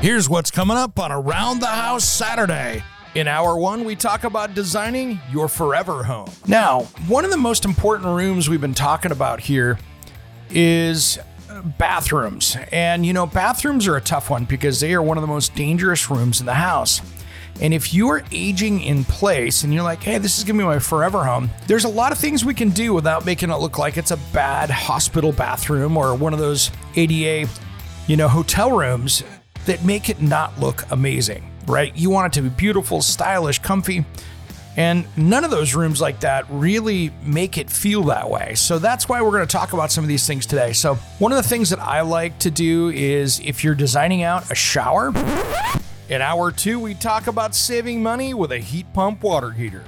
Here's what's coming up on Around the House Saturday. In hour one, we talk about designing your forever home. Now, one of the most important rooms we've been talking about here is uh, bathrooms. And you know, bathrooms are a tough one because they are one of the most dangerous rooms in the house. And if you're aging in place and you're like, hey, this is gonna be my forever home, there's a lot of things we can do without making it look like it's a bad hospital bathroom or one of those ADA, you know, hotel rooms that make it not look amazing, right? You want it to be beautiful, stylish, comfy. And none of those rooms like that really make it feel that way. So that's why we're going to talk about some of these things today. So, one of the things that I like to do is if you're designing out a shower, in hour two, we talk about saving money with a heat pump water heater.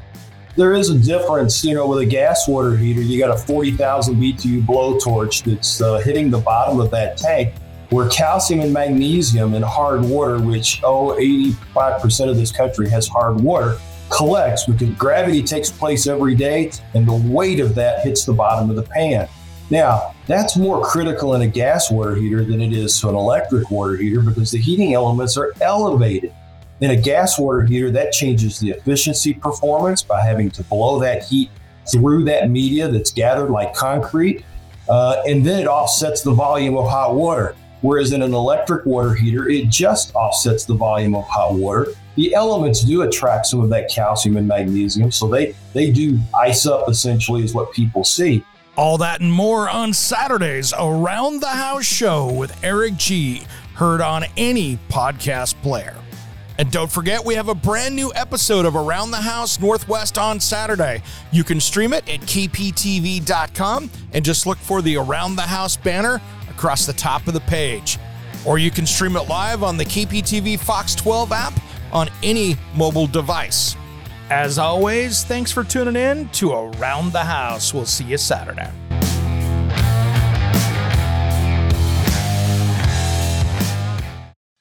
There is a difference, you know, with a gas water heater, you got a 40,000 BTU blowtorch that's uh, hitting the bottom of that tank where calcium and magnesium in hard water, which, oh, 85% of this country has hard water, collects because gravity takes place every day and the weight of that hits the bottom of the pan. Now, that's more critical in a gas water heater than it is to an electric water heater because the heating elements are elevated. In a gas water heater, that changes the efficiency performance by having to blow that heat through that media that's gathered like concrete. Uh, and then it offsets the volume of hot water. Whereas in an electric water heater, it just offsets the volume of hot water. The elements do attract some of that calcium and magnesium, so they, they do ice up essentially, is what people see. All that and more on Saturdays Around the House Show with Eric G, heard on any podcast player. And don't forget, we have a brand new episode of Around the House Northwest on Saturday. You can stream it at kptv.com and just look for the Around the House banner across the top of the page. Or you can stream it live on the KPTV Fox 12 app on any mobile device. As always, thanks for tuning in to Around the House. We'll see you Saturday.